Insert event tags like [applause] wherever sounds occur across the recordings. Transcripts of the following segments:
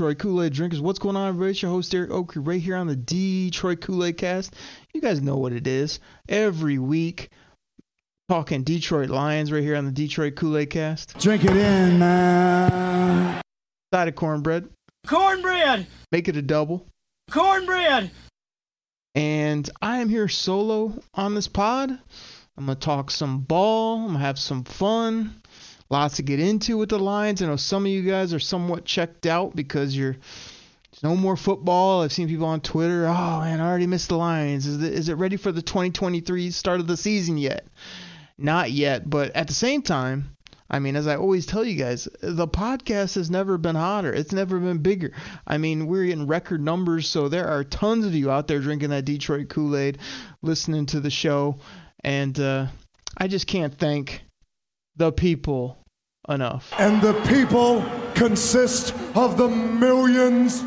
Detroit Kool-Aid drinkers. What's going on, everybody? It's your host, Derek Okrie, right here on the Detroit Kool-Aid cast. You guys know what it is. Every week, talking Detroit Lions right here on the Detroit Kool-Aid cast. Drink it in, man. Side of cornbread. Cornbread! Make it a double. Cornbread! And I am here solo on this pod. I'm going to talk some ball. I'm going to have some fun. Lots to get into with the Lions. I know some of you guys are somewhat checked out because you're no more football. I've seen people on Twitter, oh man, I already missed the Lions. Is it, is it ready for the 2023 start of the season yet? Not yet, but at the same time, I mean, as I always tell you guys, the podcast has never been hotter. It's never been bigger. I mean, we're in record numbers, so there are tons of you out there drinking that Detroit Kool Aid, listening to the show, and uh, I just can't thank the people enough. And the people consist of the millions.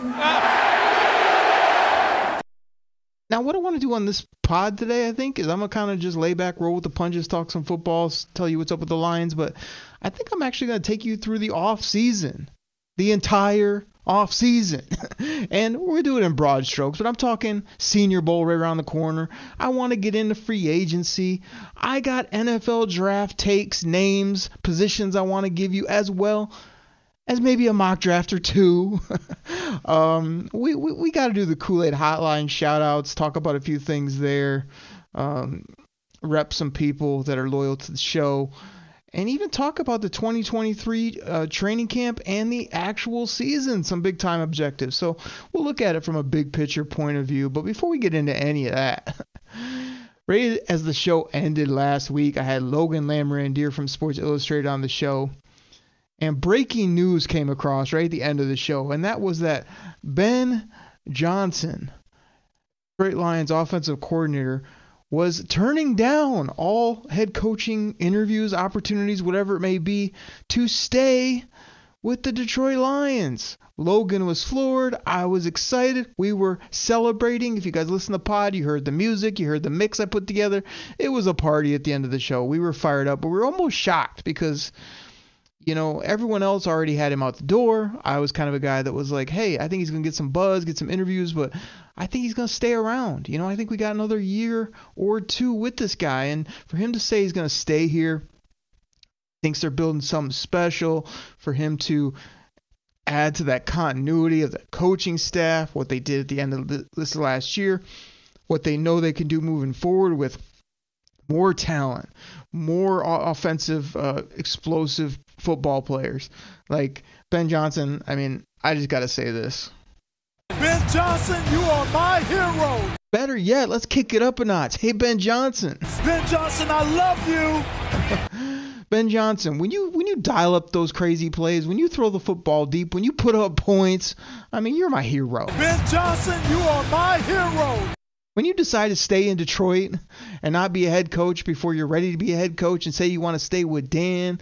Now, what I want to do on this pod today, I think, is I'm gonna kind of just lay back, roll with the punches, talk some football, tell you what's up with the Lions. But I think I'm actually gonna take you through the off season, the entire off season, [laughs] and gonna do it in broad strokes. But I'm talking Senior Bowl right around the corner. I want to get into free agency. I got NFL draft takes, names, positions I want to give you as well as maybe a mock draft or two. [laughs] um, we we, we got to do the Kool Aid Hotline shout outs, talk about a few things there, um, rep some people that are loyal to the show, and even talk about the 2023 uh, training camp and the actual season, some big time objectives. So we'll look at it from a big picture point of view. But before we get into any of that, [laughs] right as the show ended last week, I had Logan Lamorandier from Sports Illustrated on the show. And breaking news came across right at the end of the show, and that was that Ben Johnson, Detroit Lions offensive coordinator, was turning down all head coaching interviews, opportunities, whatever it may be, to stay with the Detroit Lions. Logan was floored. I was excited. We were celebrating. If you guys listen to the pod, you heard the music, you heard the mix I put together. It was a party at the end of the show. We were fired up, but we were almost shocked because you know, everyone else already had him out the door. I was kind of a guy that was like, hey, I think he's going to get some buzz, get some interviews, but I think he's going to stay around. You know, I think we got another year or two with this guy. And for him to say he's going to stay here, thinks they're building something special, for him to add to that continuity of the coaching staff, what they did at the end of this last year, what they know they can do moving forward with more talent, more offensive, uh, explosive football players like Ben Johnson. I mean, I just got to say this. Ben Johnson, you are my hero. Better yet, let's kick it up a notch. Hey, Ben Johnson. Ben Johnson, I love you. [laughs] Ben Johnson, when you when you dial up those crazy plays, when you throw the football deep, when you put up points, I mean, you're my hero. Ben Johnson, you are my hero. When you decide to stay in Detroit and not be a head coach before you're ready to be a head coach and say you want to stay with Dan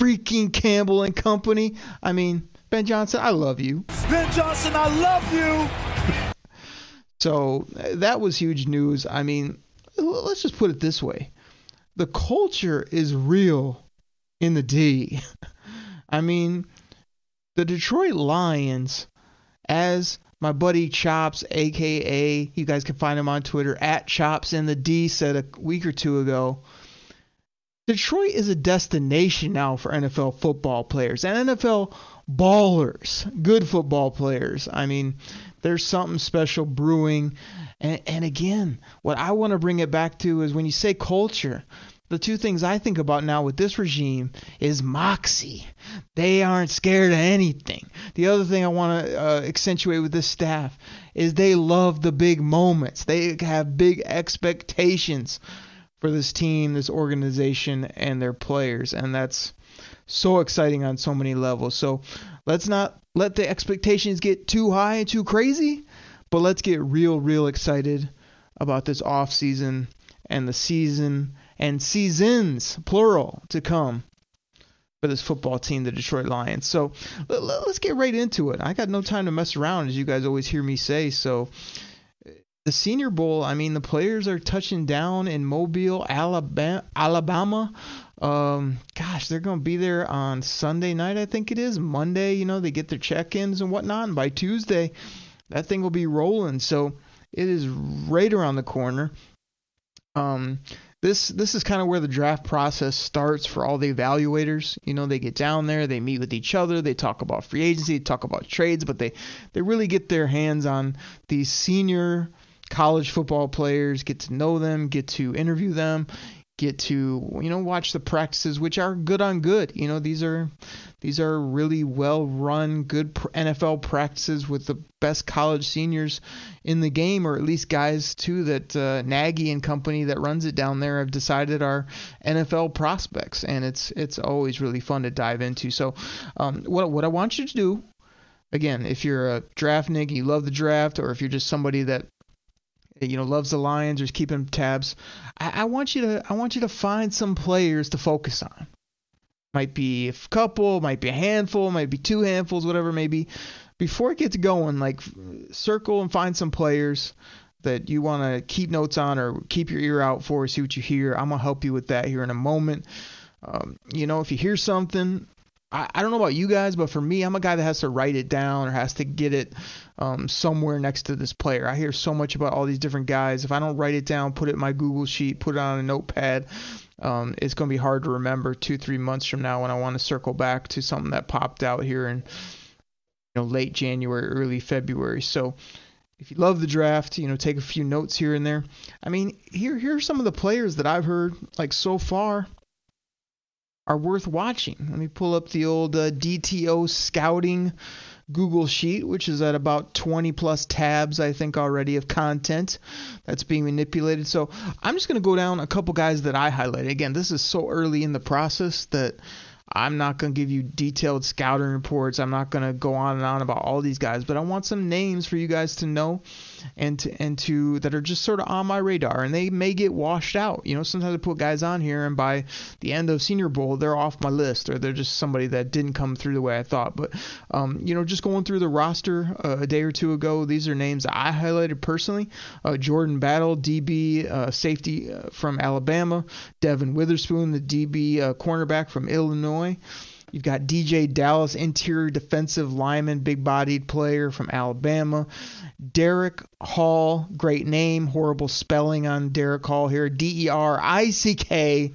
freaking Campbell and company, I mean, Ben Johnson, I love you. Ben Johnson, I love you. [laughs] So that was huge news. I mean, let's just put it this way the culture is real in the D. [laughs] I mean, the Detroit Lions, as my buddy Chops, aka you guys can find him on Twitter at Chops in the D, said a week or two ago. Detroit is a destination now for NFL football players and NFL ballers, good football players. I mean, there's something special brewing. And, and again, what I want to bring it back to is when you say culture, the two things I think about now with this regime is moxie. They aren't scared of anything. The other thing I want to uh, accentuate with this staff is they love the big moments. They have big expectations for this team, this organization, and their players, and that's so exciting on so many levels. So let's not let the expectations get too high and too crazy, but let's get real, real excited about this off season and the season and seasons, plural, to come for this football team, the Detroit Lions. So let's get right into it. I got no time to mess around, as you guys always hear me say. So the Senior Bowl, I mean, the players are touching down in Mobile, Alabama. Um, gosh, they're going to be there on Sunday night, I think it is. Monday, you know, they get their check ins and whatnot. And by Tuesday, that thing will be rolling. So it is right around the corner. Um, this this is kind of where the draft process starts for all the evaluators. You know, they get down there, they meet with each other, they talk about free agency, talk about trades, but they they really get their hands on these senior college football players, get to know them, get to interview them, get to you know watch the practices which are good on good. You know, these are these are really well run good NFL practices with the best college seniors in the game or at least guys too that uh, Nagy and company that runs it down there have decided are NFL prospects and it's it's always really fun to dive into. So um, what what I want you to do again, if you're a draft nig, you love the draft, or if you're just somebody that you know loves the Lions or is keeping tabs, I, I want you to I want you to find some players to focus on. Might be a couple, might be a handful, might be two handfuls, whatever maybe. Before it gets going, like circle and find some players that you want to keep notes on or keep your ear out for, see what you hear. I'm gonna help you with that here in a moment. Um, you know, if you hear something, I, I don't know about you guys, but for me, I'm a guy that has to write it down or has to get it um, somewhere next to this player. I hear so much about all these different guys. If I don't write it down, put it in my Google sheet, put it on a notepad, um, it's going to be hard to remember two, three months from now when I want to circle back to something that popped out here in you know late January, early February. So if you love the draft, you know, take a few notes here and there. I mean, here here are some of the players that I've heard like so far are worth watching. Let me pull up the old uh, DTO scouting Google Sheet, which is at about 20 plus tabs, I think, already of content that's being manipulated. So I'm just going to go down a couple guys that I highlighted. Again, this is so early in the process that I'm not going to give you detailed scouting reports. I'm not going to go on and on about all these guys, but I want some names for you guys to know and to, and to that are just sort of on my radar and they may get washed out. You know, sometimes I put guys on here and by the end of Senior Bowl, they're off my list or they're just somebody that didn't come through the way I thought. But um, you know, just going through the roster uh, a day or two ago, these are names I highlighted personally. Uh, Jordan Battle, DB uh, safety uh, from Alabama, Devon Witherspoon, the DB uh, cornerback from Illinois. Illinois. You've got DJ Dallas, interior defensive lineman, big bodied player from Alabama. Derick Hall, great name, horrible spelling on Derick Hall here. D E R I C K.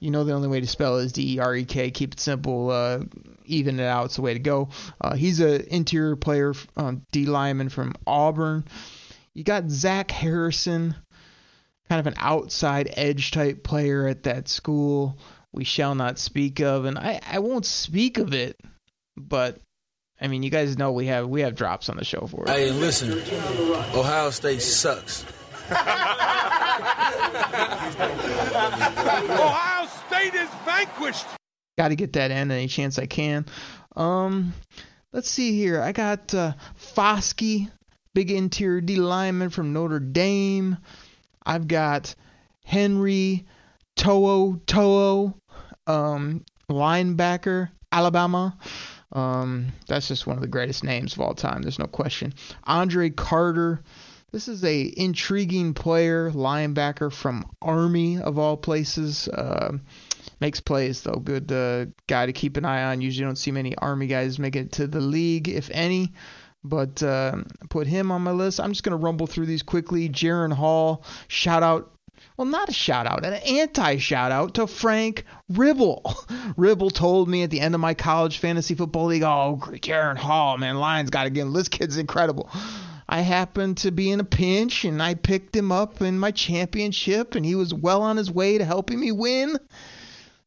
You know the only way to spell is D E R E K. Keep it simple. Uh, even it out. It's the way to go. Uh, he's an interior player, um, D lineman from Auburn. You got Zach Harrison, kind of an outside edge type player at that school we shall not speak of, and I, I won't speak of it, but I mean, you guys know we have we have drops on the show for it. Hey, listen, Ohio State sucks. [laughs] Ohio State is vanquished. Got to get that in any chance I can. Um, let's see here. I got uh, Foskey, big interior D lineman from Notre Dame. I've got Henry To'o To'o, um, linebacker, Alabama. Um, that's just one of the greatest names of all time. There's no question. Andre Carter. This is a intriguing player, linebacker from Army of all places. Uh, makes plays though. Good uh, guy to keep an eye on. Usually don't see many Army guys make it to the league, if any. But uh, put him on my list. I'm just gonna rumble through these quickly. Jaren Hall, shout out Well, not a shout out, an anti shout out to Frank Ribble. [laughs] Ribble told me at the end of my college fantasy football league, oh, Jaren Hall, man, Lions got to get him. This kid's incredible. I happened to be in a pinch and I picked him up in my championship, and he was well on his way to helping me win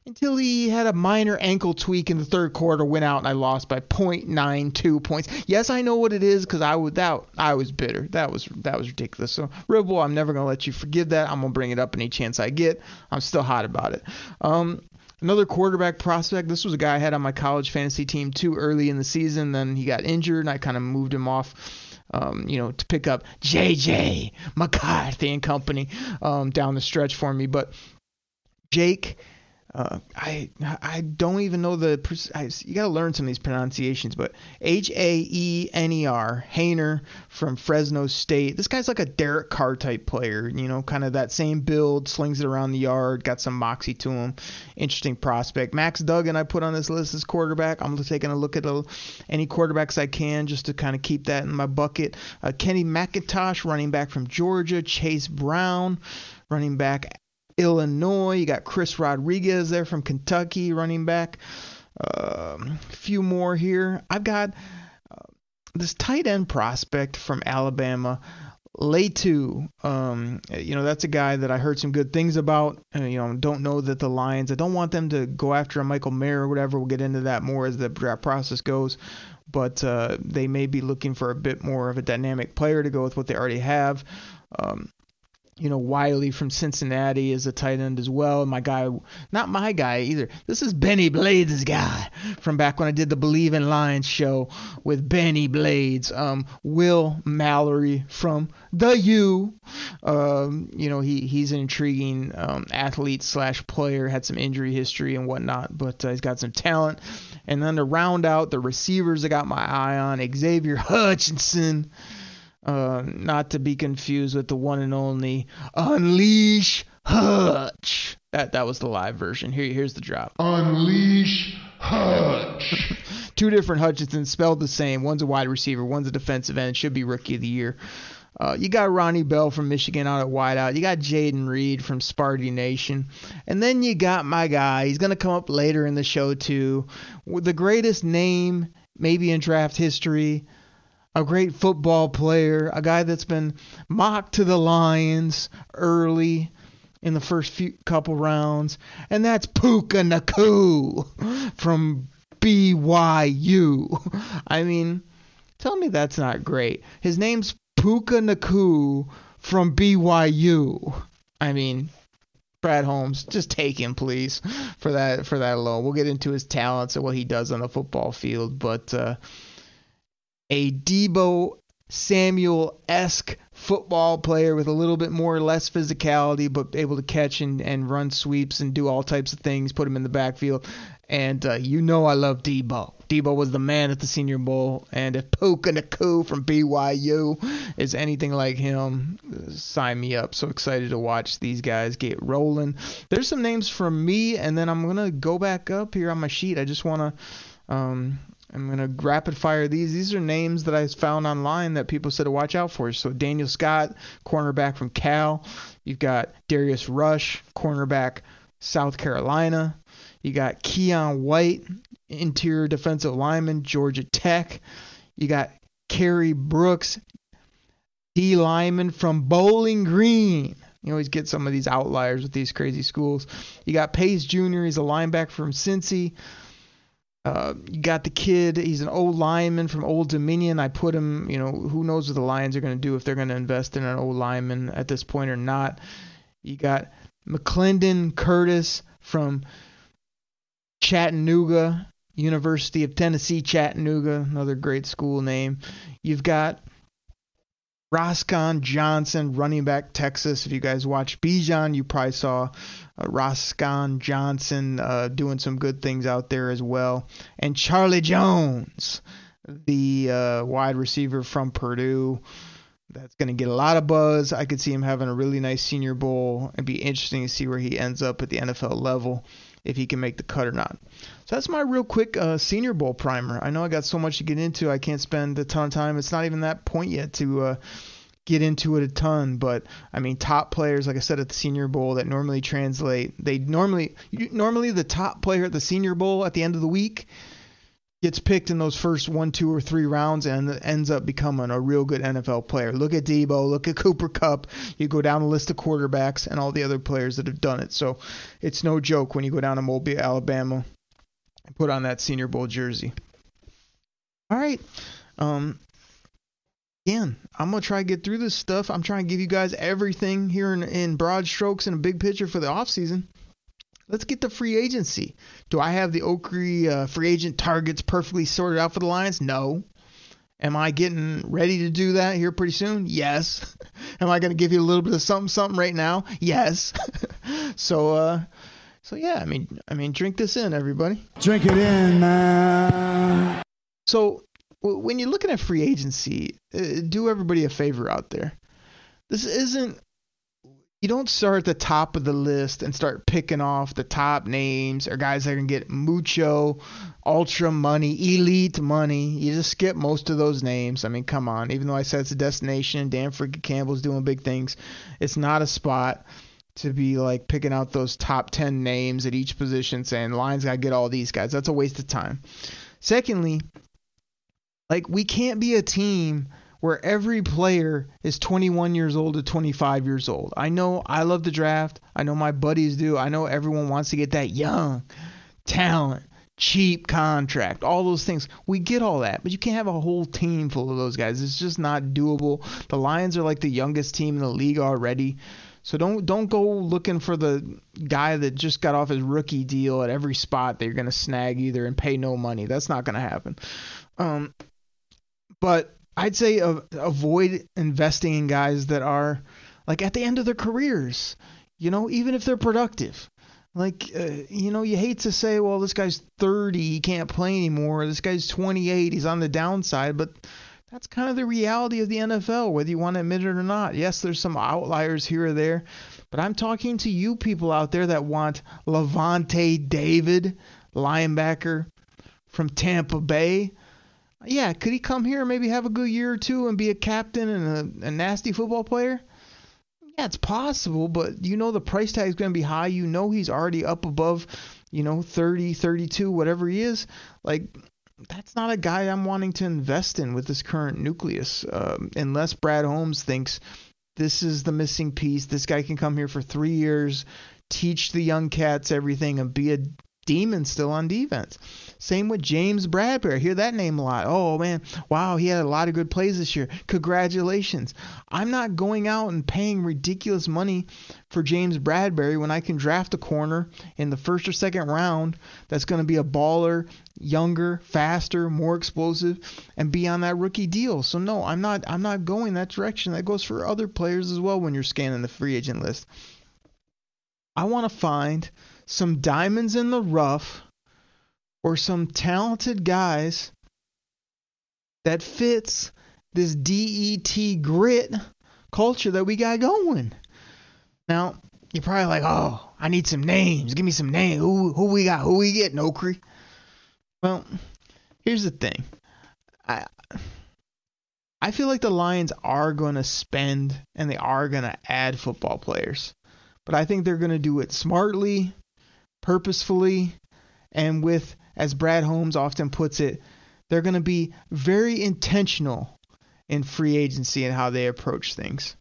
until he had a minor ankle tweak in the third quarter, went out, and I lost by .92 points. Yes, I know what it is because I was that I was bitter. That was that was ridiculous. So Ribble, I'm never gonna let you forgive that. I'm gonna bring it up any chance I get. I'm still hot about it. Um, Another quarterback prospect. This was a guy I had on my college fantasy team too early in the season. Then he got injured, and I kind of moved him off um, you know, to pick up JJ McCarthy and company um, down the stretch for me. But Jake uh, I I don't even know the I, you got to learn some of these pronunciations, but H A E N E R Haener from Fresno State. This guy's like a Derek Carr type player, you know, kind of that same build, slings it around the yard, got some moxie to him. Interesting prospect. Max Duggan I put on this list as quarterback. I'm taking a look at a, any quarterbacks I can just to kind of keep that in my bucket. Uh, Kenny McIntosh, running back from Georgia. Chase Brown running back Illinois. You got Chris Rodriguez there from Kentucky, running back. Um, a few more here. I've got uh, this tight end prospect from Alabama, Latu. Um, you know, that's a guy that I heard some good things about. Uh, you know, don't know that the Lions. I don't want them to go after a Michael Mayer or whatever. We'll get into that more as the draft process goes. But uh, they may be looking for a bit more of a dynamic player to go with what they already have. Um, you know, Whyle from Cincinnati is a tight end as well. My guy, not my guy either. This is Benny Blades' guy from back when I did the Believe in Lions show with Benny Blades. Um, Will Mallory from the U. Um, you know, he he's an intriguing um, athlete slash player. Had some injury history and whatnot, but uh, he's got some talent. And then to round out the receivers, I got my eye on Xavier Hutchinson. Uh, not to be confused with the one and only Unleash Hutch. That that was the live version. Here here's the drop. Unleash Hutch. [laughs] Two different Hutchinsons spelled the same. One's a wide receiver, one's a defensive end. Should be rookie of the year. Uh, you got Ronnie Bell from Michigan out at wideout. You got Jayden Reed from Sparty Nation. And then you got my guy. He's going to come up later in the show, too. With the greatest name, maybe in draft history, a great football player, a guy that's been mocked to the Lions early in the first few couple rounds, and that's Puka Nacua from BYU. I mean, tell me that's not great. His name's Puka Nacua from BYU. I mean, Brad Holmes, just take him, please, for that for that alone. We'll get into his talents and what he does on the football field, but. Uh, a Deebo Samuel esque football player with a little bit more less physicality, but able to catch and, and run sweeps and do all types of things, put him in the backfield. And uh, you know I love Deebo. Deebo was the man at the Senior Bowl, and if Puka Nacua from BYU is anything like him, sign me up. So excited to watch these guys get rolling. There's some names from me, and then I'm gonna go back up here on my sheet. I just wanna um, I'm gonna rapid fire these. These are names that I found online that people said to watch out for. So Daniel Scott, cornerback from Cal. You've got Darius Rush, cornerback South Carolina. You got Keion White, interior defensive lineman, Georgia Tech. You got Kerry Brooks, D lineman from Bowling Green. You always get some of these outliers with these crazy schools. You got Pace Jr. He's a linebacker from Cincy. Uh, you got the kid. He's an old lineman from Old Dominion. I put him. You know, who knows what the Lions are going to do if they're going to invest in an old lineman at this point or not. You got McClendon Curtis from Chattanooga, University of Tennessee, Chattanooga, another great school name. You've got Roschon Johnson, running back Texas. If you guys watch Bijan, you probably saw uh, Roschon Johnson uh, doing some good things out there as well. And Charlie Jones, the uh, wide receiver from Purdue. That's going to get a lot of buzz. I could see him having a really nice senior bowl. It'd be interesting to see where he ends up at the NFL level, if he can make the cut or not. So that's my real quick uh, senior bowl primer. I know I got so much to get into, I can't spend a ton of time. It's not even that point yet to uh, get into it a ton, but I mean, top players, like I said at the Senior Bowl, that normally translate. They normally, normally the top player at the Senior Bowl at the end of the week gets picked in those first one, two, or three rounds and ends up becoming a real good NFL player. Look at Deebo, look at Cooper Kupp. You go down the list of quarterbacks and all the other players that have done it. So it's no joke when you go down to Mobile, Alabama, and put on that Senior Bowl jersey. All right. Um, again, I'm gonna try to get through this stuff. I'm trying to give you guys everything here in, in broad strokes and a big picture for the off season. Let's get the free agency. Do I have the Okrie uh, free agent targets perfectly sorted out for the Lions? No. Am I getting ready to do that here pretty soon? Yes. [laughs] Am I going to give you a little bit of something something right now? Yes. [laughs] so uh so yeah, I mean I mean drink this in everybody. Drink it in, man. So w- when you're looking at free agency, uh, do everybody a favor out there. This isn't you don't start at the top of the list and start picking off the top names or guys that can get mucho, ultra money, elite money. You just skip most of those names. I mean, come on. Even though I said it's a destination, Dan freaking Campbell's doing big things, it's not a spot to be like picking out those top 10 names at each position saying Lions got to get all these guys. That's a waste of time. Secondly, like we can't be a team where every player is 21 years old to 25 years old. I know I love the draft. I know my buddies do. I know everyone wants to get that young talent, cheap contract, all those things. We get all that, but you can't have a whole team full of those guys. It's just not doable. The Lions are like the youngest team in the league already. So don't don't go looking for the guy that just got off his rookie deal at every spot that you're gonna snag either and pay no money. That's not gonna happen. Um, but I'd say uh, avoid investing in guys that are like at the end of their careers. You know, even if they're productive. Like, uh, you know, you hate to say, well, this guy's 30, he can't play anymore. This guy's 28, he's on the downside. But that's kind of the reality of the NFL, whether you want to admit it or not. Yes, there's some outliers here or there. But I'm talking to you people out there that want Lavonte David, linebacker from Tampa Bay yeah, could he come here and maybe have a good year or two and be a captain and a, a nasty football player? Yeah, it's possible, but you know the price tag is going to be high. You know he's already up above, you know, 30, 32, whatever he is. Like, that's not a guy I'm wanting to invest in with this current nucleus, um, unless Brad Holmes thinks this is the missing piece. This guy can come here for three years, teach the young cats everything, and be a demon still on defense. Same with James Bradberry. I hear that name a lot. Oh man, wow, he had a lot of good plays this year. Congratulations. I'm not going out and paying ridiculous money for James Bradberry when I can draft a corner in the first or second round that's going to be a baller, younger, faster, more explosive and be on that rookie deal. So no, I'm not I'm not going that direction. That goes for other players as well when you're scanning the free agent list. I want to find some diamonds in the rough or some talented guys that fits this DET grit culture that we got going. Now, you're probably like, oh, I need some names. Give me some names. Who who we got? Who we get? Okrie. Well, here's the thing. I I feel like the Lions are going to spend and they are going to add football players. But I think they're going to do it smartly, purposefully, and with as Brad Holmes often puts it, they're going to be very intentional in free agency and how they approach things.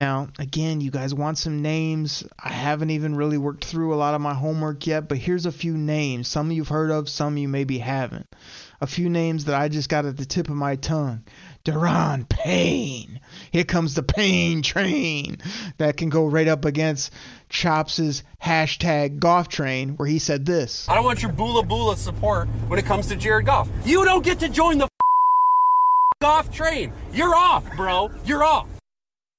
Now, again, you guys want some names. I haven't even really worked through a lot of my homework yet, but here's a few names. Some you've heard of, some you maybe haven't. A few names that I just got at the tip of my tongue. Daron Payne. Here comes the pain train that can go right up against Chops's hashtag Goff train where he said this. I don't want your bula bula support when it comes to Jared Goff. You don't get to join the [laughs] Goff train. You're off, bro. You're off.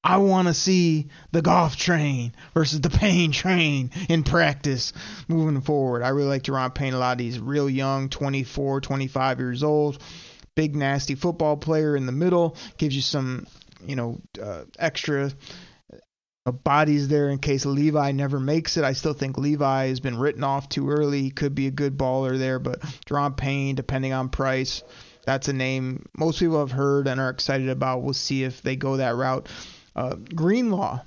I want to see the Goff train versus the pain train in practice moving forward. I really like Daron Payne a lot. He's real young, 24, 25 years old. Big, nasty football player in the middle. Gives you some, you know, uh, extra uh, bodies there in case Levi never makes it. I still think Levi has been written off too early. He could be a good baller there, but Daron Payne, depending on price, That's a name most people have heard and are excited about. We'll see if they go that route. Uh, Greenlaw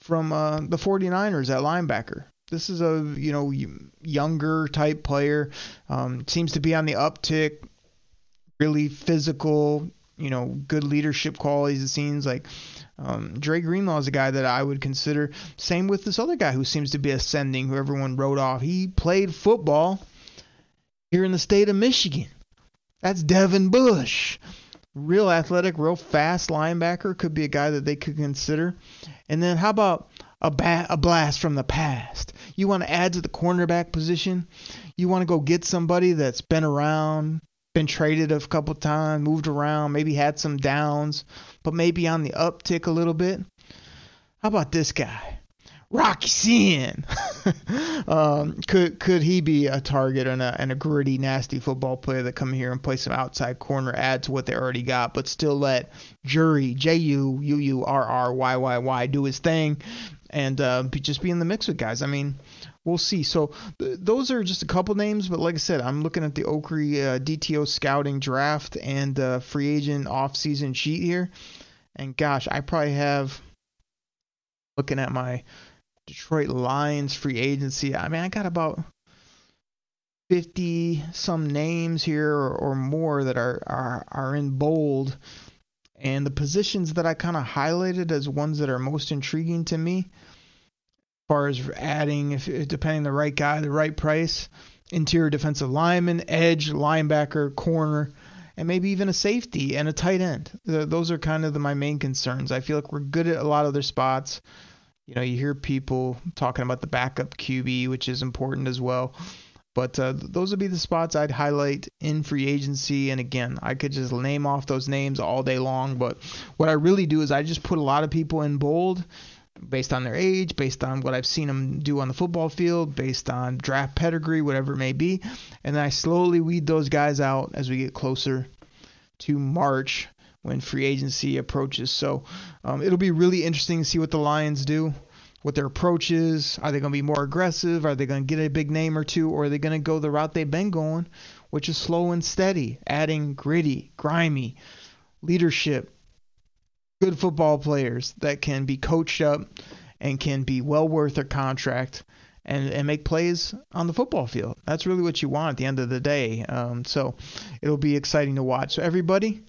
from uh, the 49ers at linebacker. This is a you know younger type player. Um, seems to be on the uptick. Really physical. You know, good leadership qualities. It seems like um, Dre Greenlaw is a guy that I would consider. Same with this other guy who seems to be ascending, who everyone wrote off. He played football here in the state of Michigan. That's Devin Bush. Real athletic, real fast linebacker. Could be a guy that they could consider. And then how about a, ba- a blast from the past? You want to add to the cornerback position? You want to go get somebody that's been around, been traded a couple times, moved around, maybe had some downs, but maybe on the uptick a little bit. How about this guy? Rock Ya-Sin. [laughs] um, could could he be a target and a, and a gritty, nasty football player that come here and play some outside corner, add to what they already got, but still let Jury J U U U R R Y Y Y do his thing, and uh, be, just be in the mix with guys. I mean, we'll see. So th- those are just a couple names, but like I said, I'm looking at the Okrie uh, DTO scouting draft and uh, free agent off-season sheet here, and gosh, I probably have looking at my Detroit Lions free agency. I mean, I got about 50 some names here or, or more that are, are are in bold and the positions that I kind of highlighted as ones that are most intriguing to me as far as adding if depending the right guy, the right price, interior defensive lineman, edge, linebacker, corner, and maybe even a safety and a tight end. Those are kind of the, my main concerns. I feel like we're good at a lot of their spots. You know, you hear people talking about the backup QB, which is important as well. But uh, those would be the spots I'd highlight in free agency. And again, I could just name off those names all day long. But what I really do is I just put a lot of people in bold based on their age, based on what I've seen them do on the football field, based on draft pedigree, whatever it may be. And then I slowly weed those guys out as we get closer to March when free agency approaches. So um, it'll be really interesting to see what the Lions do, what their approach is. Are they going to be more aggressive? Are they going to get a big name or two? Or are they going to go the route they've been going, which is slow and steady, adding gritty, grimy leadership, good football players that can be coached up and can be well worth their contract and, and make plays on the football field. That's really what you want at the end of the day. Um, so it'll be exciting to watch. So everybody,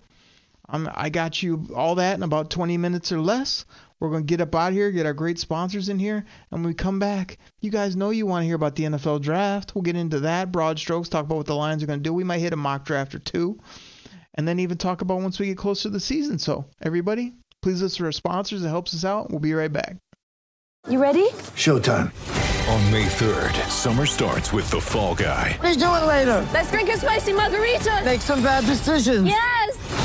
I'm, I got you all that in about 20 minutes or less. We're going to get up out here, get our great sponsors in here, and when we come back, you guys know you want to hear about the NFL draft. We'll get into that, broad strokes, talk about what the Lions are going to do. We might hit a mock draft or two, and then even talk about once we get closer to the season. So, everybody, please listen to our sponsors. It helps us out. We'll be right back. You ready? Showtime. On May 3rd, summer starts with The Fall Guy. Let's do it later. Let's drink a spicy margarita. Make some bad decisions. Yes.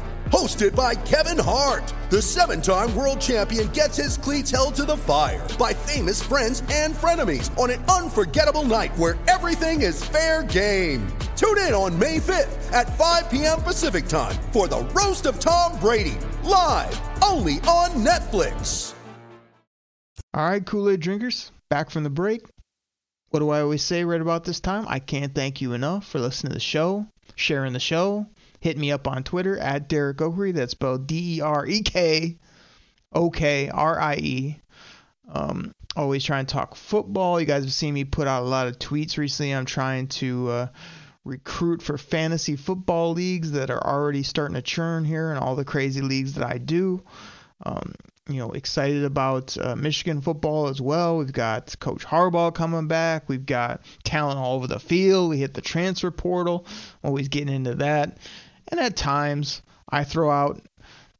Hosted by Kevin Hart, the seven time world champion gets his cleats held to the fire by famous friends and frenemies on an unforgettable night where everything is fair game. Tune in on May 5th at 5 p.m. Pacific time for the Roast of Tom Brady, live only on Netflix. All right, Kool Aid drinkers, back from the break. What do I always say right about this time? I can't thank you enough for listening to the show, sharing the show. Hit me up on Twitter at Derek Okrie. That's spelled D E R E K O K R I E. Um, always trying to talk football. You guys have seen me put out a lot of tweets recently. I'm trying to uh, recruit for fantasy football leagues that are already starting to churn here and all the crazy leagues that I do. Um, you know, excited about uh, Michigan football as well. We've got Coach Harbaugh coming back. We've got talent all over the field. We hit the transfer portal. Always getting into that. And at times, I throw out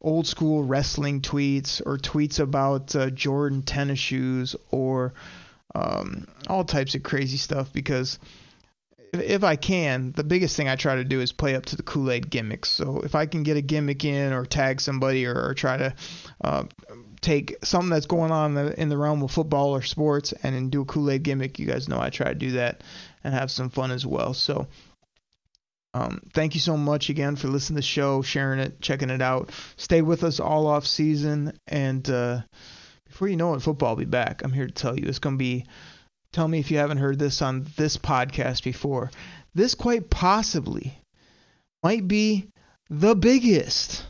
old school wrestling tweets or tweets about uh, Jordan tennis shoes or um, all types of crazy stuff because if I can, the biggest thing I try to do is play up to the Kool Aid gimmicks. So if I can get a gimmick in or tag somebody or, or try to uh, take something that's going on in the, in the realm of football or sports and then do a Kool Aid gimmick, you guys know I try to do that and have some fun as well. So um, thank you so much again for listening to the show, sharing it, checking it out. Stay with us all off season, and uh, before you know it, football will be back. I'm here to tell you it's going to be. Tell me if you haven't heard this on this podcast before. This quite possibly might be the biggest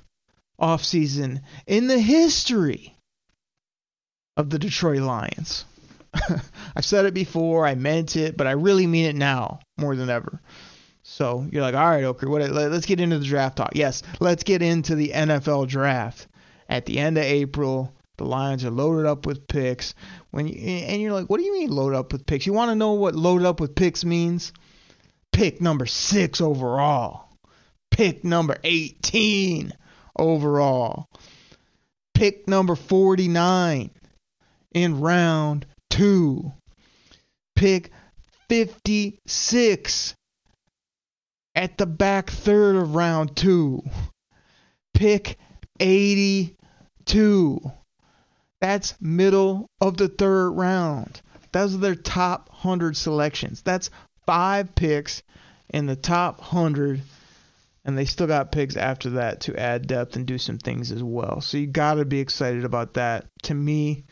offseason in the history of the Detroit Lions. [laughs] I've said it before, I meant it, but I really mean it now more than ever. So you're like, all right, Oker, what, let's get into the draft talk. Yes, let's get into the NFL draft. At the end of April, the Lions are loaded up with picks. When you, and you're like, what do you mean loaded up with picks? You want to know what loaded up with picks means? Pick number six overall. Pick number 18 overall. Pick number 49 in round two. Pick 56 at the back third of round two. Pick 82. That's middle of the third round. Those are their top 100 selections. That's five picks in the top 100, and they still got picks after that to add depth and do some things as well. So you got to be excited about that. To me,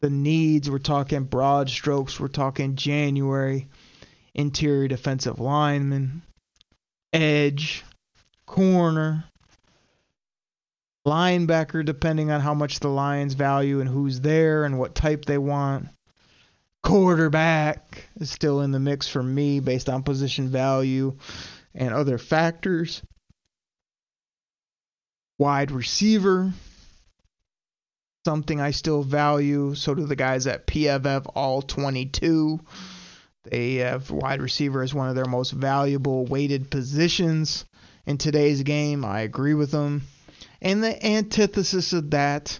the needs, we're talking broad strokes, we're talking January, interior defensive lineman, edge, corner, linebacker, depending on how much the Lions value and who's there and what type they want. Quarterback is still in the mix for me based on position value and other factors. Wide receiver, something I still value. So do the guys at PFF All 22. They have wide receiver as one of their most valuable weighted positions in today's game. I agree with them. And the antithesis of that,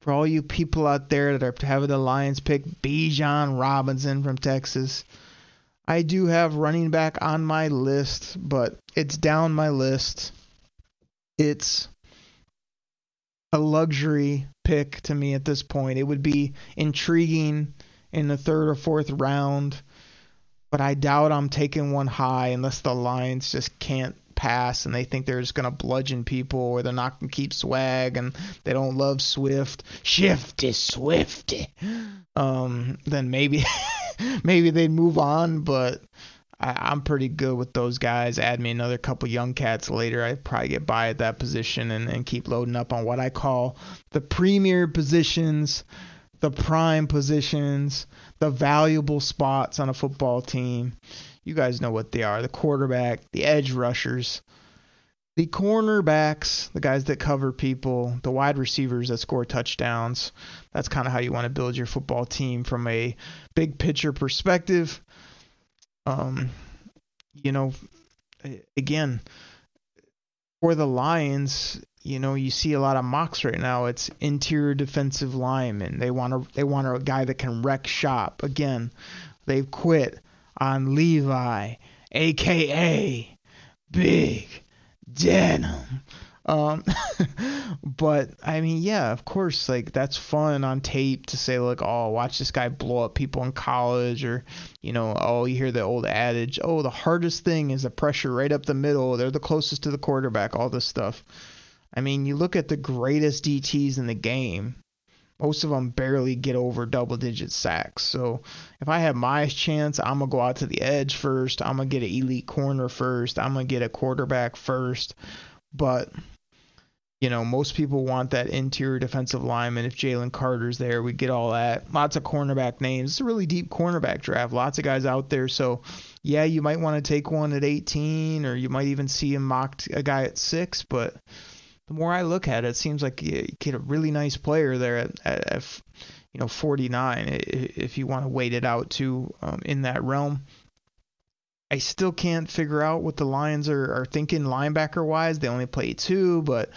for all you people out there that are having the Lions pick Bijan Robinson from Texas, I do have running back on my list, but it's down my list. It's a luxury pick to me at this point. It would be intriguing in the third or fourth round but I doubt I'm taking one high unless the Lions just can't pass and they think they're just gonna bludgeon people or they're not gonna keep swag and they don't love Swift. Shifty Swifty. Um, then maybe [laughs] maybe they'd move on, but I, am pretty good with those guys. Add me another couple young cats later. I'd probably get by at that position and, and keep loading up on what I call the premier positions, the prime positions, the valuable spots on a football team. You guys know what they are the quarterback, the edge rushers, the cornerbacks, the guys that cover people, the wide receivers that score touchdowns. That's kind of how you want to build your football team from a big picture perspective. Um, you know, again, for the Lions, you know, you see a lot of mocks right now. It's interior defensive linemen. They want a they want a guy that can wreck shop. Again, they've quit on Levi, aka big denim. Um, [laughs] but I mean, yeah, of course, like that's fun on tape to say like, oh, watch this guy blow up people in college, or you know, oh, you hear the old adage, oh, the hardest thing is the pressure right up the middle. They're the closest to the quarterback. All this stuff. I mean, you look at the greatest DTs in the game. Most of them barely get over double digit sacks. So if I have my chance, I'm gonna go out to the edge first. I'm gonna get an elite corner first. I'm gonna get a quarterback first. But you know, most people want that interior defensive lineman. If Jalen Carter's there, we get all that. Lots of cornerback names. It's a really deep cornerback draft. Lots of guys out there. So, yeah, you might want to take one at 18, or you might even see him mocked a guy at six. But the more I look at it, it seems like you get a really nice player there at, at, at you know 49 if you want to wait it out to um, in that realm. I still can't figure out what the Lions are, are thinking linebacker wise. They only play two, but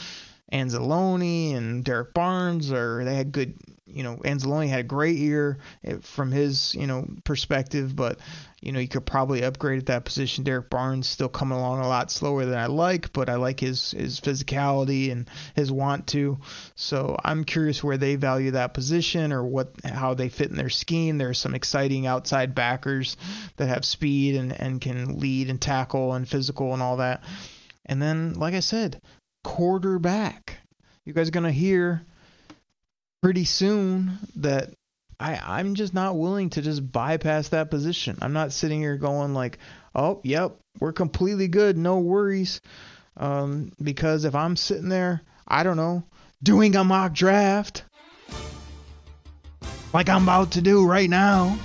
Anzalone and Derrick Barnes are they had good you know Anzalone had a great year eh, from his you know perspective but you know you could probably upgrade at that position. Derrick Barnes still coming along a lot slower than I like but I like his his physicality and his want to. So I'm curious where they value that position or what how they fit in their scheme. There are some exciting outside backers that have speed and and can lead and tackle and physical and all that. And then like I said quarterback. You guys are going to hear pretty soon that I, I'm just not willing to just bypass that position. I'm not sitting here going like, oh, yep, we're completely good, no worries. Um, because if I'm sitting there, I don't know, doing a mock draft, like I'm about to do right now,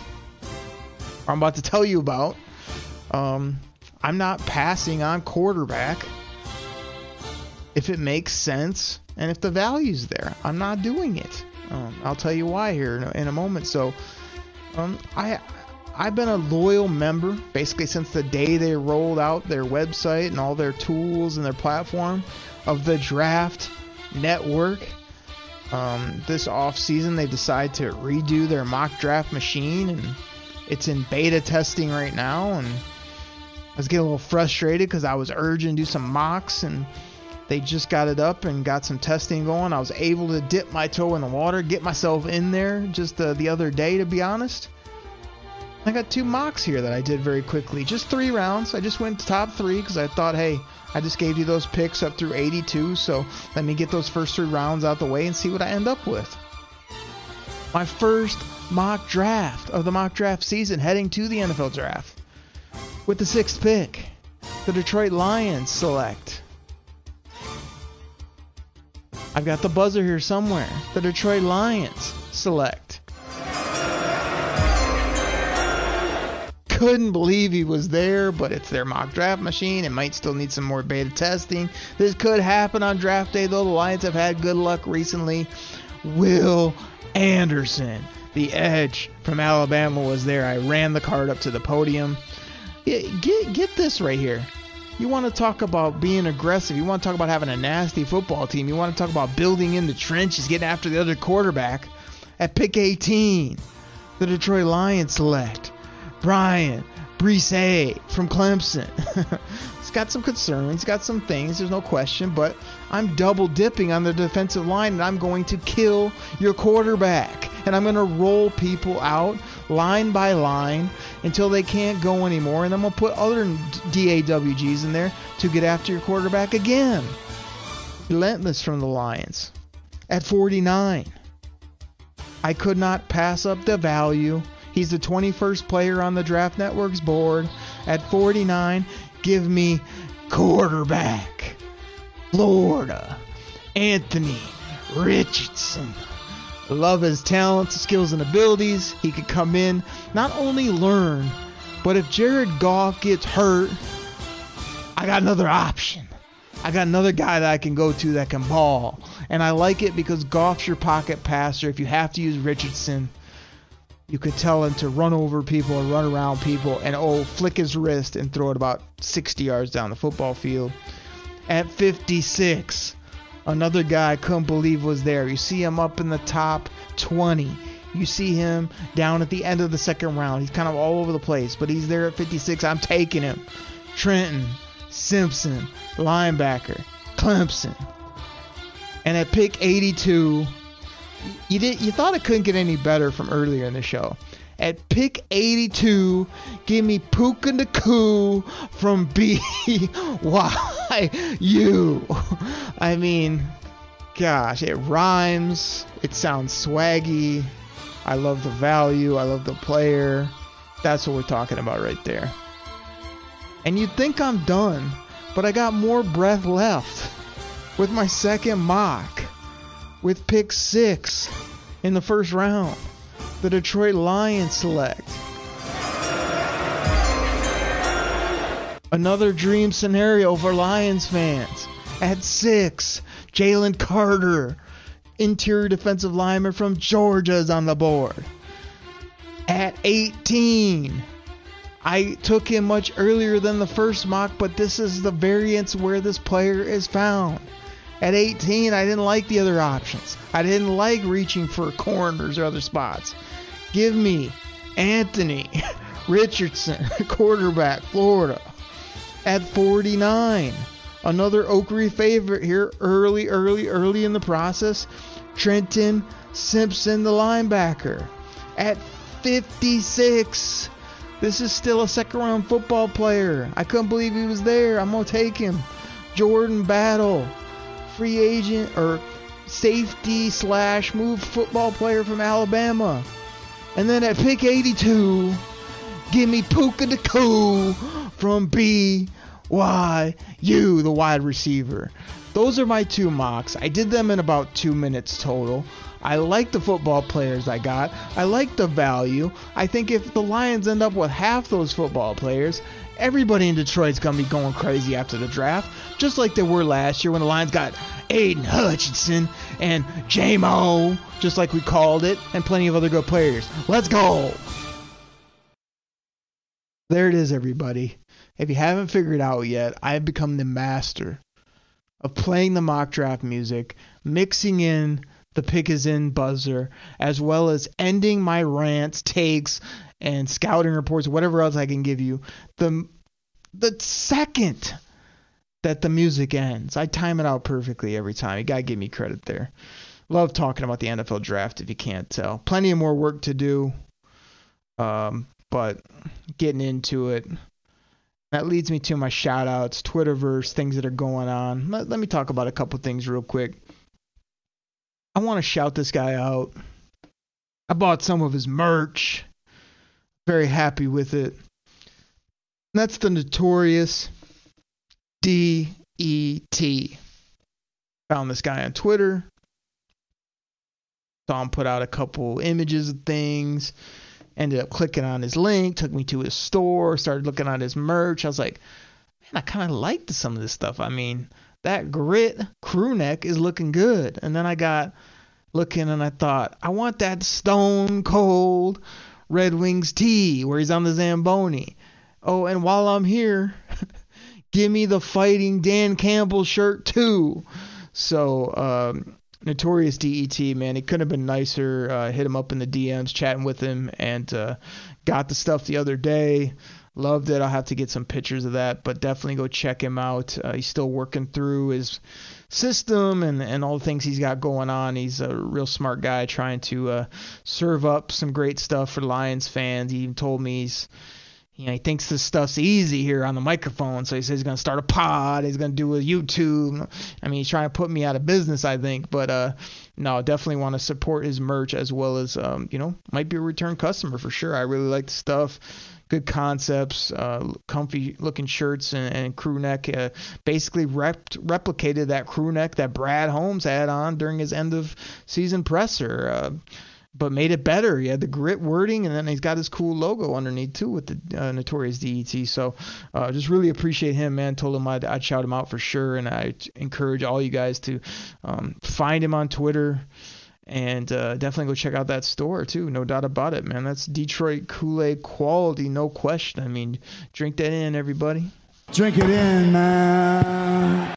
or I'm about to tell you about, um, I'm not passing on quarterback if it makes sense and if the value's there. I'm not doing it. Um, I'll tell you why here in a, in a moment. So, um, I I've been a loyal member basically since the day they rolled out their website and all their tools and their platform of the Draft Network. Um, this off season, they decided to redo their mock draft machine, and it's in beta testing right now. And I was getting a little frustrated because I was urging to do some mocks and they just got it up and got some testing going. I was able to dip my toe in the water, get myself in there just uh, the other day, to be honest. I got two mocks here that I did very quickly. Just three rounds. I just went to top three because I thought, hey, I just gave you those picks up through 82, so let me get those first three rounds out the way and see what I end up with. My first mock draft of the mock draft season heading to the NFL draft. With the sixth pick, the Detroit Lions select I've got the buzzer here somewhere. The Detroit Lions select. Couldn't believe he was there, but it's their mock draft machine. It might still need some more beta testing. This could happen on draft day, though. The Lions have had good luck recently. Will Anderson, the edge from Alabama, was there. I ran the card up to the podium. Get, get, get this right here. You want to talk about being aggressive. You want to talk about having a nasty football team. You want to talk about building in the trenches, getting after the other quarterback. At pick 18, the Detroit Lions select Bryan Bresee from Clemson. [laughs] He's got some concerns, it's got some things, there's no question, but I'm double dipping on the defensive line and I'm going to kill your quarterback. And I'm going to roll people out line by line until they can't go anymore. And then we'll put other DAWGs in there to get after your quarterback again. Relentless from the Lions. At 49, I could not pass up the value. He's the 21st player on the Draft Network's board. At 49, give me quarterback. Florida. Anthony Richardson. Love his talents, skills, and abilities. He could come in, not only learn, but if Jared Goff gets hurt, I got another option. I got another guy that I can go to that can ball. And I like it because Goff's your pocket passer. If you have to use Richardson, you could tell him to run over people or run around people and oh, flick his wrist and throw it about 60 yards down the football field. At 56, Another guy I couldn't believe was there. You see him up in the top 20. You see him down at the end of the second round. He's kind of all over the place, but he's there at 56. I'm taking him. Trenton Simpson, linebacker, Clemson. And at pick 82, you did you thought it couldn't get any better from earlier in the show. At pick 82, give me Puka Nacua from [laughs] BYU. I mean, gosh, it rhymes. It sounds swaggy. I love the value. I love the player. That's what we're talking about right there. And you'd think I'm done, but I got more breath left with my second mock with pick six in the first round. The Detroit Lions select. Another dream scenario for Lions fans. At six, Jalen Carter, interior defensive lineman from Georgia, is on the board. At 18, I took him much earlier than the first mock, but this is the variance where this player is found. At 18, I didn't like the other options. I didn't like reaching for corners or other spots. Give me Anthony [laughs] Richardson, [laughs] quarterback, Florida, at 49. Another Okrie favorite here, early, early, early in the process. Trenton Simpson, the linebacker, at 56. This is still a second round football player. I couldn't believe he was there. I'm going to take him. Jordan Battle, free agent or safety slash move football player from Alabama. And then at pick 82, give me Puka Nacua from BYU, the wide receiver. Those are my two mocks. I did them in about two minutes total. I like the football players I got. I like the value. I think if the Lions end up with half those football players, everybody in Detroit's going to be going crazy after the draft, just like they were last year when the Lions got Aidan Hutchinson and J-Mo, just like we called it, and plenty of other good players. Let's go! There it is, everybody. If you haven't figured out yet, I've become the master of playing the mock draft music, mixing in the pick is in buzzer, as well as ending my rants, takes, and scouting reports, whatever else I can give you. The the second that the music ends, I time it out perfectly every time. You gotta give me credit there. Love talking about the NFL draft if you can't tell. Plenty of more work to do. Um, but getting into it. That leads me to my shout outs, Twitterverse, things that are going on. Let, let me talk about a couple things real quick. I want to shout this guy out. I bought some of his merch. Very happy with it. That's the notorious DET. Found this guy on Twitter. Saw him put out a couple images of things. Ended up clicking on his link, took me to his store, started looking at his merch. I was like, man, I kind of liked some of this stuff. I mean, that grit crew neck is looking good. And then I got looking and I thought, I want that stone cold Red Wings tee where he's on the Zamboni. Oh, and while I'm here, [laughs] give me the fighting Dan Campbell shirt too. So, um, Notorious DET, man, he couldn't have been nicer. Uh, hit him up in the DMs, chatting with him, and uh, got the stuff the other day. Loved it. I'll have to get some pictures of that, but definitely go check him out. Uh, he's still working through his system and, and all the things he's got going on. He's a real smart guy trying to uh, serve up some great stuff for Lions fans. He even told me he's you know, he thinks this stuff's easy here on the microphone, so he says he's gonna start a pod, he's gonna do a YouTube. I mean, he's trying to put me out of business, I think, but uh, no, definitely want to support his merch as well as um, you know, might be a return customer for sure. I really like the stuff. Good concepts, uh, comfy looking shirts and, and crew neck. Uh, basically rep- replicated that crew neck that Brad Holmes had on during his end of season presser. Uh, but made it better. He had the grit wording, and then he's got his cool logo underneath too with the uh, Notorious DET. So uh, just really appreciate him, man. Told him I'd, I'd, shout him out for sure, and I encourage all you guys to um, find him on Twitter. And uh, definitely go check out that store too, no doubt about it, man. That's Detroit Kool Aid quality, no question. I mean, drink that in, everybody. Drink it in, man.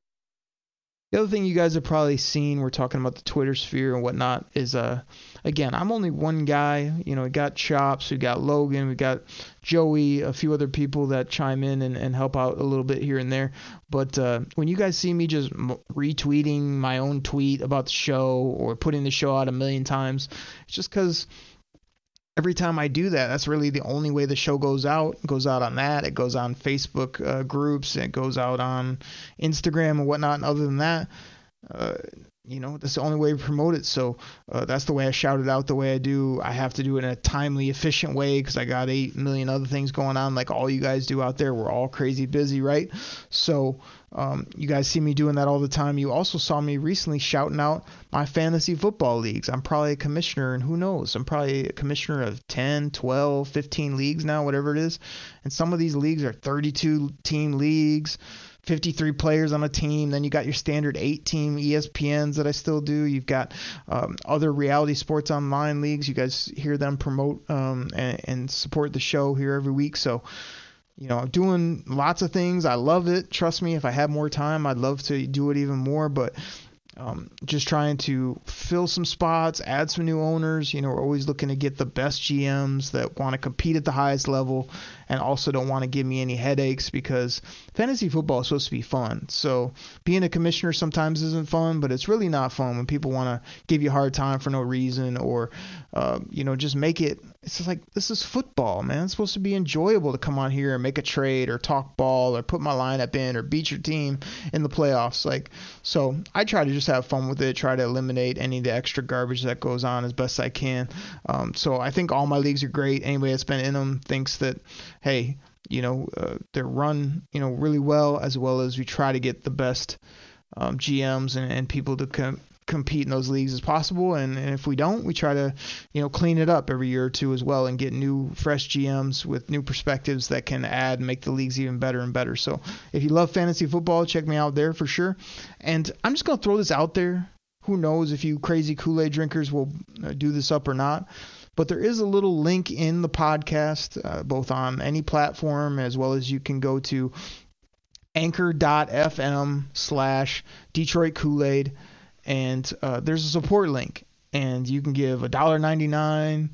The other thing you guys have probably seen, we're talking about the Twitter sphere and whatnot, is uh, again, I'm only one guy. You know, we got Chops, we got Logan, we got Joey, a few other people that chime in and, and help out a little bit here and there. But uh, when you guys see me just retweeting my own tweet about the show or putting the show out a million times, it's just because every time I do that, that's really the only way the show goes out. It goes out on that. It goes on Facebook uh, groups. It goes out on Instagram and whatnot. And other than that, uh, you know, that's the only way to promote it. So uh, that's the way I shout it out the way I do. I have to do it in a timely, efficient way because I got 8 million other things going on, like all you guys do out there. We're all crazy busy, right? So um, you guys see me doing that all the time. You also saw me recently shouting out my fantasy football leagues. I'm probably a commissioner, and who knows? I'm probably a commissioner of 10, 12, 15 leagues now, whatever it is. And some of these leagues are 32 team leagues. 53 players on a team. Then you got your standard eight team ESPNs that I still do. You've got um, other reality sports online leagues. You guys hear them promote um, and, and support the show here every week. So, you know, I'm doing lots of things. I love it. Trust me, if I had more time, I'd love to do it even more. But um, just trying to fill some spots, add some new owners. You know, we're always looking to get the best GMs that want to compete at the highest level and also don't want to give me any headaches because fantasy football is supposed to be fun. So being a commissioner sometimes isn't fun, but it's really not fun when people want to give you a hard time for no reason or, uh, you know, just make it. It's just like this is football, man. It's supposed to be enjoyable to come on here and make a trade or talk ball or put my lineup in or beat your team in the playoffs. Like, so I try to just have fun with it, try to eliminate any of the extra garbage that goes on as best I can. Um, so I think all my leagues are great. Anybody that's been in them thinks that hey, you know, uh, they're run, you know, really well, as well as we try to get the best um, GMs and, and people to com- compete in those leagues as possible. And, and if we don't, we try to, you know, clean it up every year or two as well and get new, fresh GMs with new perspectives that can add and make the leagues even better and better. So if you love fantasy football, check me out there for sure. And I'm just going to throw this out there. Who knows if you crazy Kool Aid drinkers will uh, do this up or not but there is a little link in the podcast, uh, both on any platform as well as you can go to anchor.fm slash Detroit Kool-Aid, and uh, there's a support link, and you can give $1.99,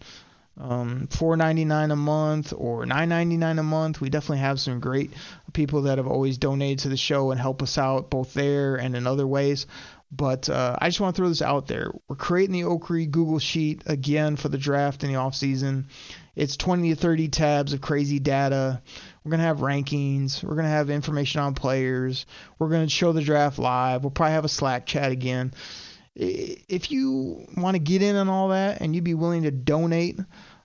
um, $4.99 a month, or $9.99 a month. We definitely have some great people that have always donated to the show and help us out both there and in other ways. But uh, I just want to throw this out there. We're creating the Okrie Google Sheet again for the draft in the off season. It's 20 to 30 tabs of crazy data. We're going to have rankings. We're going to have information on players. We're going to show the draft live. We'll probably have a Slack chat again. If you want to get in on all that and you'd be willing to donate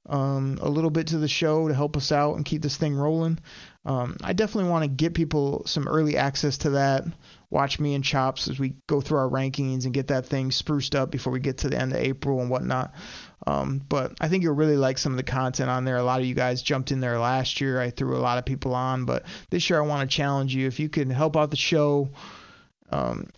um, a little bit to the show to help us out and keep this thing rolling, um, I definitely want to get people some early access to that. Watch me and Chops as we go through our rankings and get that thing spruced up before we get to the end of April and whatnot. Um, but I think you'll really like some of the content on there. A lot of you guys jumped in there last year. I threw a lot of people on, but this year I want to challenge you. If you can help out the show, um,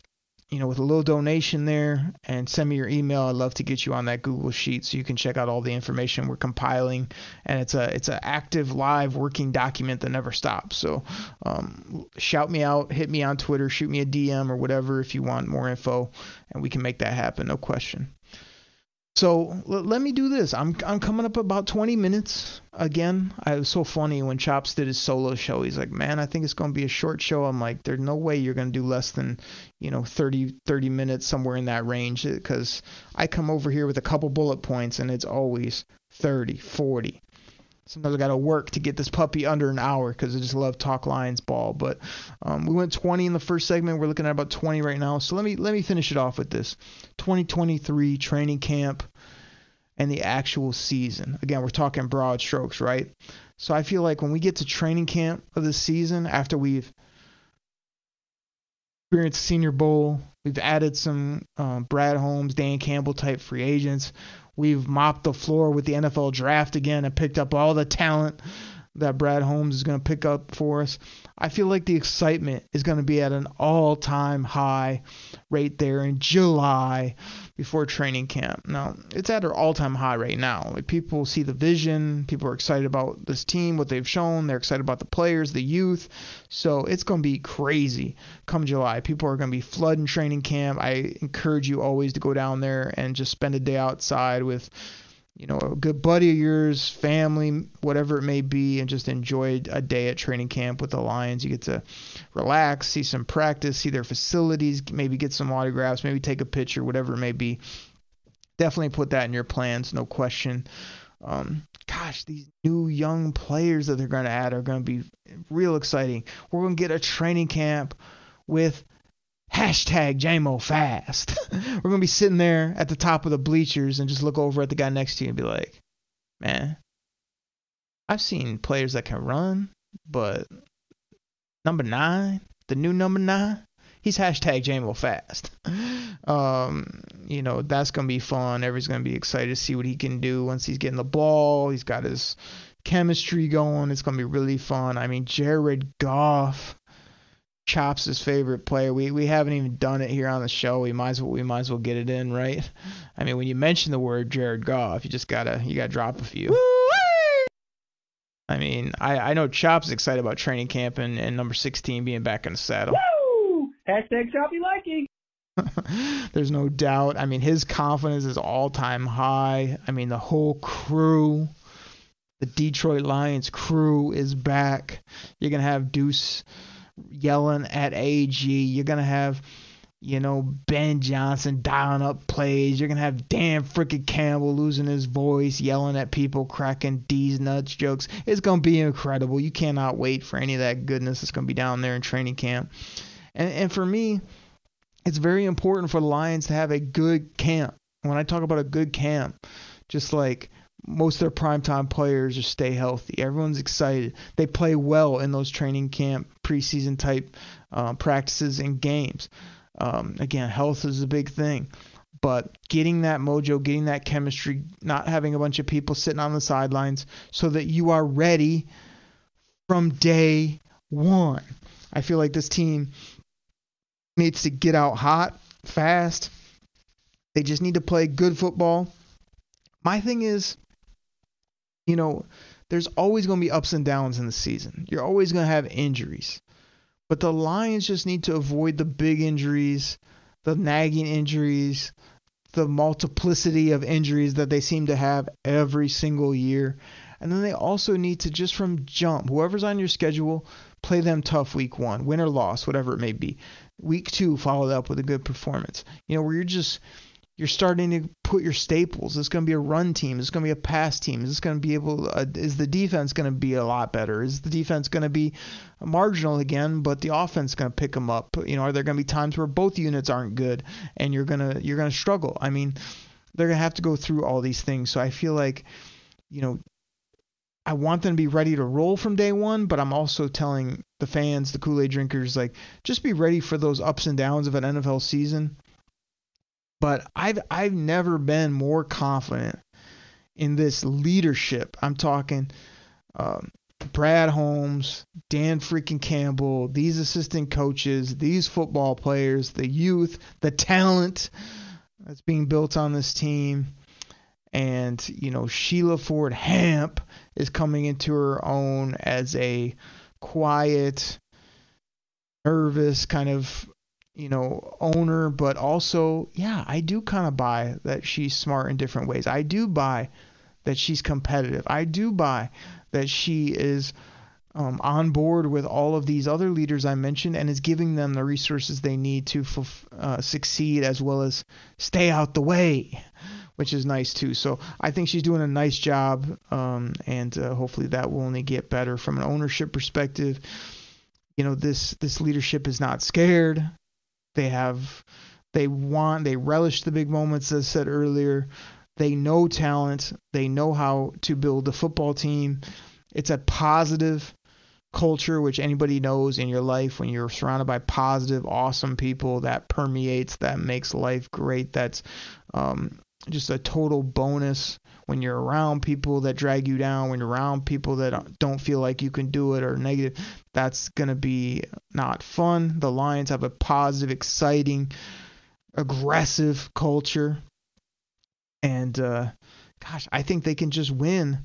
you know, with a little donation there and send me your email. I'd love to get you on that Google Sheet so you can check out all the information we're compiling. And it's a it's an active, live, working document that never stops. So um, shout me out, hit me on Twitter, shoot me a DM or whatever if you want more info, and we can make that happen. No question. So l- let me do this. I'm I'm coming up about 20 minutes again. I, was so funny when Chops did his solo show. He's like, "Man, I think it's going to be a short show." I'm like, "There's no way you're going to do less than, you know, 30 30 minutes somewhere in that range because I come over here with a couple bullet points and it's always 30, 40. Sometimes I got to work to get this puppy under an hour because I just love talk Lions ball. But um, we went 20 in the first segment. We're looking at about 20 right now. So let me let me finish it off with this: 2023 training camp and the actual season. Again, we're talking broad strokes, right? So I feel like when we get to training camp of the season, after we've experienced Senior Bowl, we've added some um, Brad Holmes, Dan Campbell type free agents. We've mopped the floor with the NFL draft again and picked up all the talent that Brad Holmes is going to pick up for us. I feel like the excitement is going to be at an all time high right there in July before training camp. Now, it's at an all time high right now. Like people see the vision, people are excited about this team, what they've shown, they're excited about the players, the youth. So it's going to be crazy come July. People are going to be flooding training camp. I encourage you always to go down there and just spend a day outside with you know, a good buddy of yours, family, whatever it may be, and just enjoy a day at training camp with the Lions. You get to relax, see some practice, see their facilities, maybe get some autographs, maybe take a picture, whatever it may be. Definitely put that in your plans, no question. Um, gosh, these new young players that they're going to add are going to be real exciting. We're going to get a training camp with hashtag JMO fast. [laughs] We're gonna be sitting there at the top of the bleachers and just look over at the guy next to you and be like, man, I've seen players that can run, but number nine, the new number nine, he's hashtag JMO fast. [laughs] Um, you know, that's gonna be fun. Everybody's gonna be excited to see what he can do once he's getting the ball. He's got his chemistry going. It's gonna be really fun. I mean, Jared Goff Chops' his favorite player. We we haven't even done it here on the show. We might as well we might as well get it in, right? I mean, when you mention the word Jared Goff, you just gotta you gotta drop a few. I mean, I, I know Chops is excited about training camp and, and number 16 being back in the saddle. Woo! Hashtag choppy liking. [laughs] There's no doubt. I mean, his confidence is all time high. I mean, the whole crew, the Detroit Lions crew is back. You're gonna have Duce yelling at AG. You're gonna have, you know, Ben Johnson dialing up plays. You're gonna have Dan freaking Campbell losing his voice, yelling at people, cracking D's nuts jokes. It's gonna be incredible. You cannot wait for any of that goodness that's gonna be down there in training camp. And and for me, it's very important for the Lions to have a good camp. When I talk about a good camp, just like most of their primetime players just stay healthy. Everyone's excited. They play well in those training camp, preseason type uh, practices and games. Um, again, health is a big thing. But getting that mojo, getting that chemistry, not having a bunch of people sitting on the sidelines so that you are ready from day one. I feel like this team needs to get out hot, fast. They just need to play good football. My thing is, you know, there's always going to be ups and downs in the season. You're always going to have injuries. But the Lions just need to avoid the big injuries, the nagging injuries, the multiplicity of injuries that they seem to have every single year. And then they also need to just from jump, whoever's on your schedule, play them tough week one, win or loss, whatever it may be. Week two, follow up with a good performance. You know, where you're just you're starting to put your staples. It's going to be a run team. It's going to be a pass team. Is going to be able? Uh, is the defense going to be a lot better? Is the defense going to be marginal again, but the offense going to pick them up? You know, are there going to be times where both units aren't good and you're gonna you're gonna struggle? I mean, they're going to have to go through all these things. So I feel like, you know, I want them to be ready to roll from day one, but I'm also telling the fans, the Kool Aid drinkers, like just be ready for those ups and downs of an NFL season but I've I've never been more confident in this leadership. I'm talking um, Brad Holmes, Dan freaking Campbell, these assistant coaches, these football players, the youth, the talent that's being built on this team. And, you know, Sheila Ford Hamp is coming into her own as a quiet, nervous, kind of you know, owner, but also, yeah, I do kind of buy that she's smart in different ways. I do buy that she's competitive. I do buy that she is um, on board with all of these other leaders I mentioned and is giving them the resources they need to uh, succeed as well as stay out the way, which is nice too. So I think she's doing a nice job, um, and uh, hopefully that will only get better from an ownership perspective. You know, this this leadership is not scared. They have they want they relish the big moments as said earlier. They know talent. They know how to build a football team. It's a positive culture which anybody knows in your life when you're surrounded by positive awesome people that permeates that makes life great that's um, just a total bonus when you're around people that drag you down, when you're around people that don't feel like you can do it or negative. That's going to be not fun. The Lions have a positive, exciting, aggressive culture. And uh, gosh, I think they can just win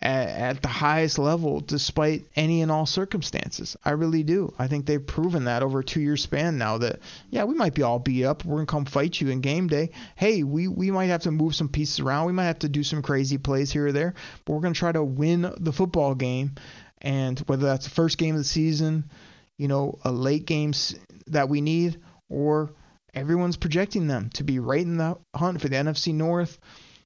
at, at, the highest level despite any and all circumstances. I really do. I think they've proven that over a two year span now that, yeah, we might be all beat up. We're going to come fight you in game day. Hey, we, we might have to move some pieces around. We might have to do some crazy plays here or there, but we're going to try to win the football game. And whether that's the first game of the season, you know, a late game that we need, or everyone's projecting them to be right in the hunt for the NFC North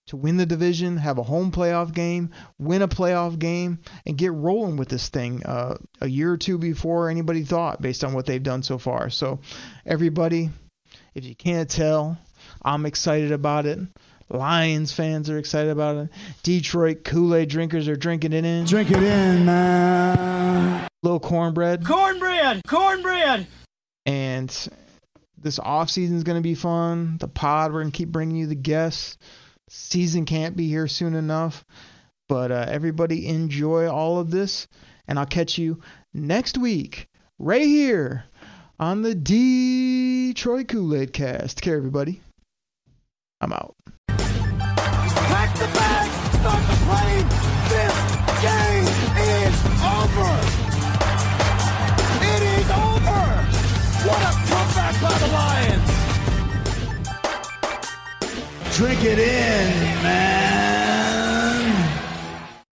to win the division, have a home playoff game, win a playoff game, and get rolling with this thing uh, a year or two before anybody thought, based on what they've done so far. So, everybody, if you can't tell, I'm excited about it. Lions fans are excited about it. Detroit Kool Aid drinkers are drinking it in. Drink it in, man. Little cornbread. Cornbread! Cornbread! And this off season is going to be fun. The pod, we're going to keep bringing you the guests season can't be here soon enough. But uh, everybody enjoy all of this, and I'll catch you next week right here on the Detroit Kool Aid Cast. Take care, everybody. I'm out. The bags, start the plane. This game is over. It is over. What a comeback by the Lions. Drink it in, man.